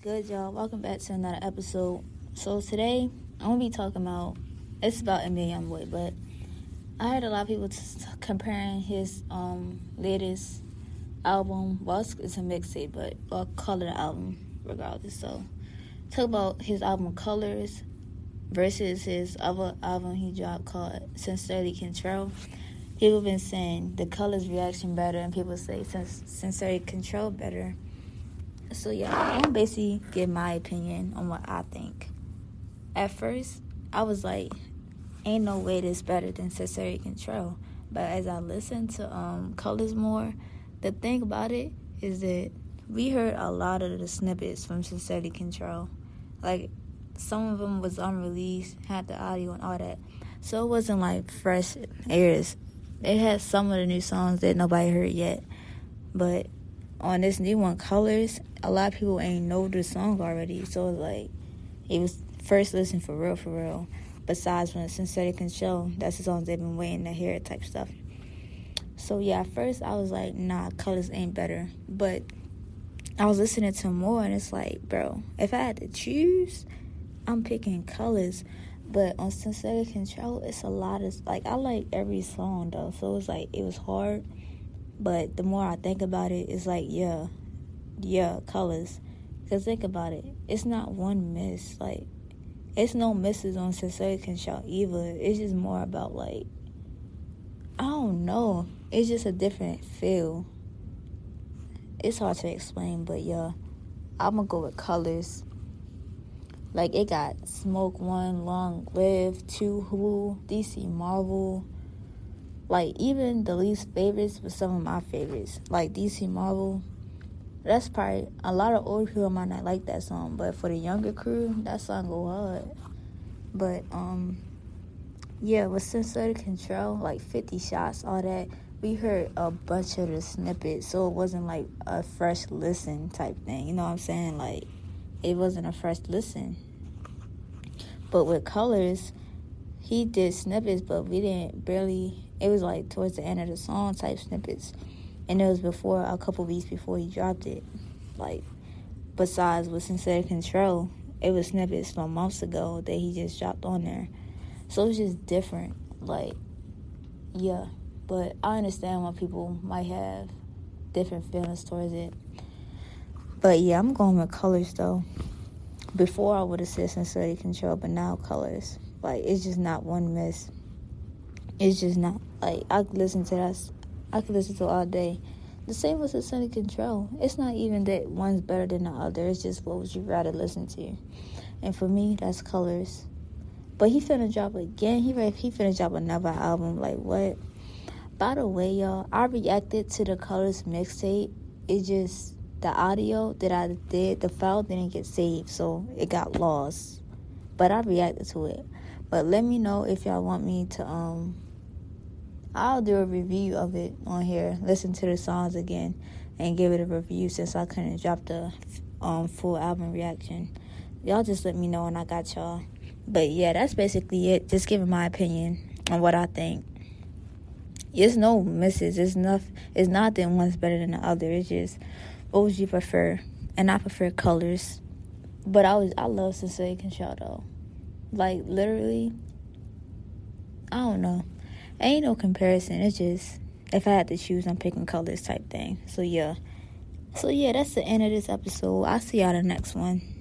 Good, y'all. Welcome back to another episode. So today I'm gonna be talking about it's about NBA Youngboy, but I heard a lot of people t- comparing his um latest album. Well, it's, it's a mixtape, but I'll call it an album regardless. So talk about his album Colors versus his other album he dropped called Sincerely Kentrell. People been saying the Colors reaction better, and people say Sincerely Kentrell better. So yeah, I'm gonna basically give my opinion on what I think. At first, I was like, "Ain't no way this better than Sincerely Kentrell." But as I listened to um, Colors more, the thing about it is that we heard a lot of the snippets from Sincerely Kentrell. Like some of them was unreleased, had the audio and all that, so it wasn't like fresh airs. It had some of the new songs that nobody heard yet, but on this new one, Colors, a lot of people ain't know the song already. So like, it was first listen for real, for real. Besides when Sincerely Kentrell, that's the songs they've been waiting to hear type stuff. So yeah, at first I was like, nah, Colors ain't better. But I was listening to more and it's like, bro, if I had to choose, I'm picking Colors. But on Sincerely Kentrell, it's a lot of like I like every song though, so it's like it was hard but the more I think about it, it's like, yeah, yeah, colors. Because think about it, it's not one miss. Like, it's no misses on Sincerely Kentrell either. It's just more about, like, I don't know. It's just a different feel. It's hard to explain, but yeah, I'm gonna go with colors. Like, it got Smoke One, Long Live, Two Who, DC Marvel like even the least favorites were some of my favorites. Like DC Marvel. That's probably a lot of old people might not like that song, but for the younger crew, that song go hard. But um yeah, with Sincerely Kentrell, like 50 shots, all that, we heard a bunch of the snippets, so it wasn't like a fresh listen type thing. You know what I'm saying? Like, it wasn't a fresh listen. But with Colors, he did snippets, but we didn't barely it was like towards the end of the song type snippets, and it was before a couple weeks before he dropped it. Like besides with Sincere Kentrell, it was snippets from months ago that he just dropped on there. So it was just different. Like yeah, but I understand why people might have different feelings towards it. But yeah, I'm going with colors though. Before I would have said sincerely Kentrell, but now colors. Like it's just not one miss. It's just not like I could listen to that. I could listen to all day. The same with Sincerely Kentrell. It's not even that one's better than the other. It's just what would you rather listen to. And for me, that's Colors. But he finna drop again. He he finna drop another album. Like what? By the way, y'all, I reacted to the Colors mixtape. It just the audio that I did, the file didn't get saved, so it got lost. But I reacted to it. But let me know if y'all want me to um I'll do a review of it on here. Listen to the songs again and give it a review since I couldn't drop the um, full album reaction. Y'all just let me know and I got y'all. But yeah, that's basically it. Just giving my opinion on what I think. It's no misses. It's not. It's not that one's better than the other. It's just what would you prefer? And I prefer colors. But I was I love Sincerely Kentrell though. Like literally, I don't know ain't no comparison. It's just if I had to choose, I'm picking colors type thing. So yeah. So yeah, that's the end of this episode. I'll see y'all the next one.